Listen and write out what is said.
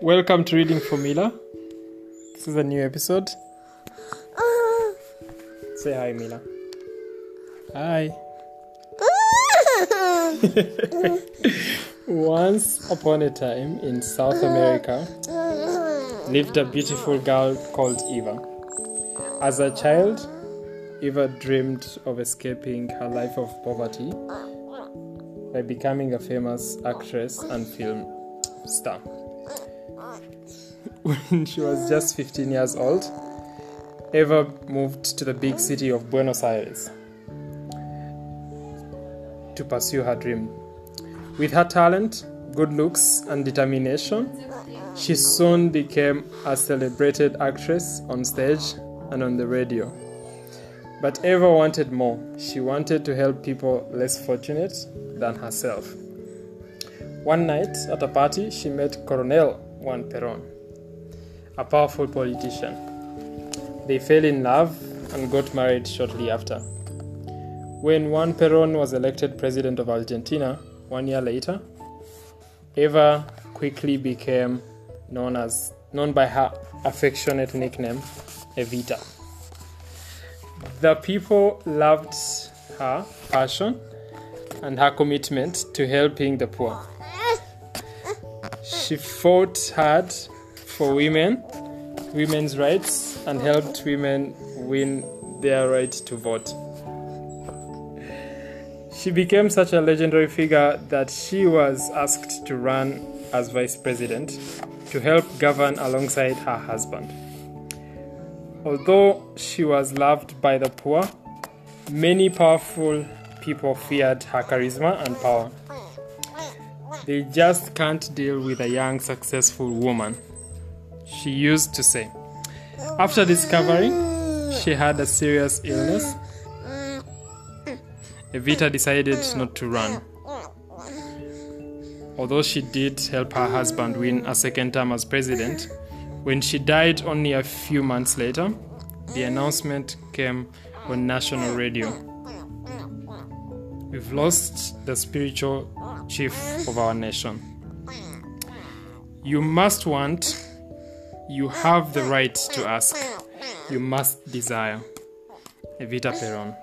Welcome to Reading for Mila. This is a new episode. Ah. Say hi, Mila. Hi. Once upon a time in South America lived a beautiful girl called Eva. As a child, Eva dreamed of escaping her life of poverty by becoming a famous actress and film star. When she was just 15 years old, Eva moved to the big city of Buenos Aires to pursue her dream. With her talent, good looks, and determination, she soon became a celebrated actress on stage and on the radio. But Eva wanted more. She wanted to help people less fortunate than herself. One night at a party, she met Coronel Juan Perón, a powerful politician. They fell in love and got married shortly after. When Juan Perón was elected president of Argentina one year later, Eva quickly became known as known by her affectionate nickname Evita. The people loved her passion and her commitment to helping the poor. She fought hard for women, women's rights, and helped women win their right to vote. She became such a legendary figure that she was asked to run as vice president to help govern alongside her husband. Although she was loved by the poor, many powerful people feared her charisma and power. They just can't deal with a young, successful woman, she used to say. After discovering she had a serious illness, Evita decided not to run. Although she did help her husband win a second term as president, when she died only a few months later, the announcement came on national radio. We've lost the spiritual chief of our nation. You must want, you have the right to ask, you must desire. Evita Peron.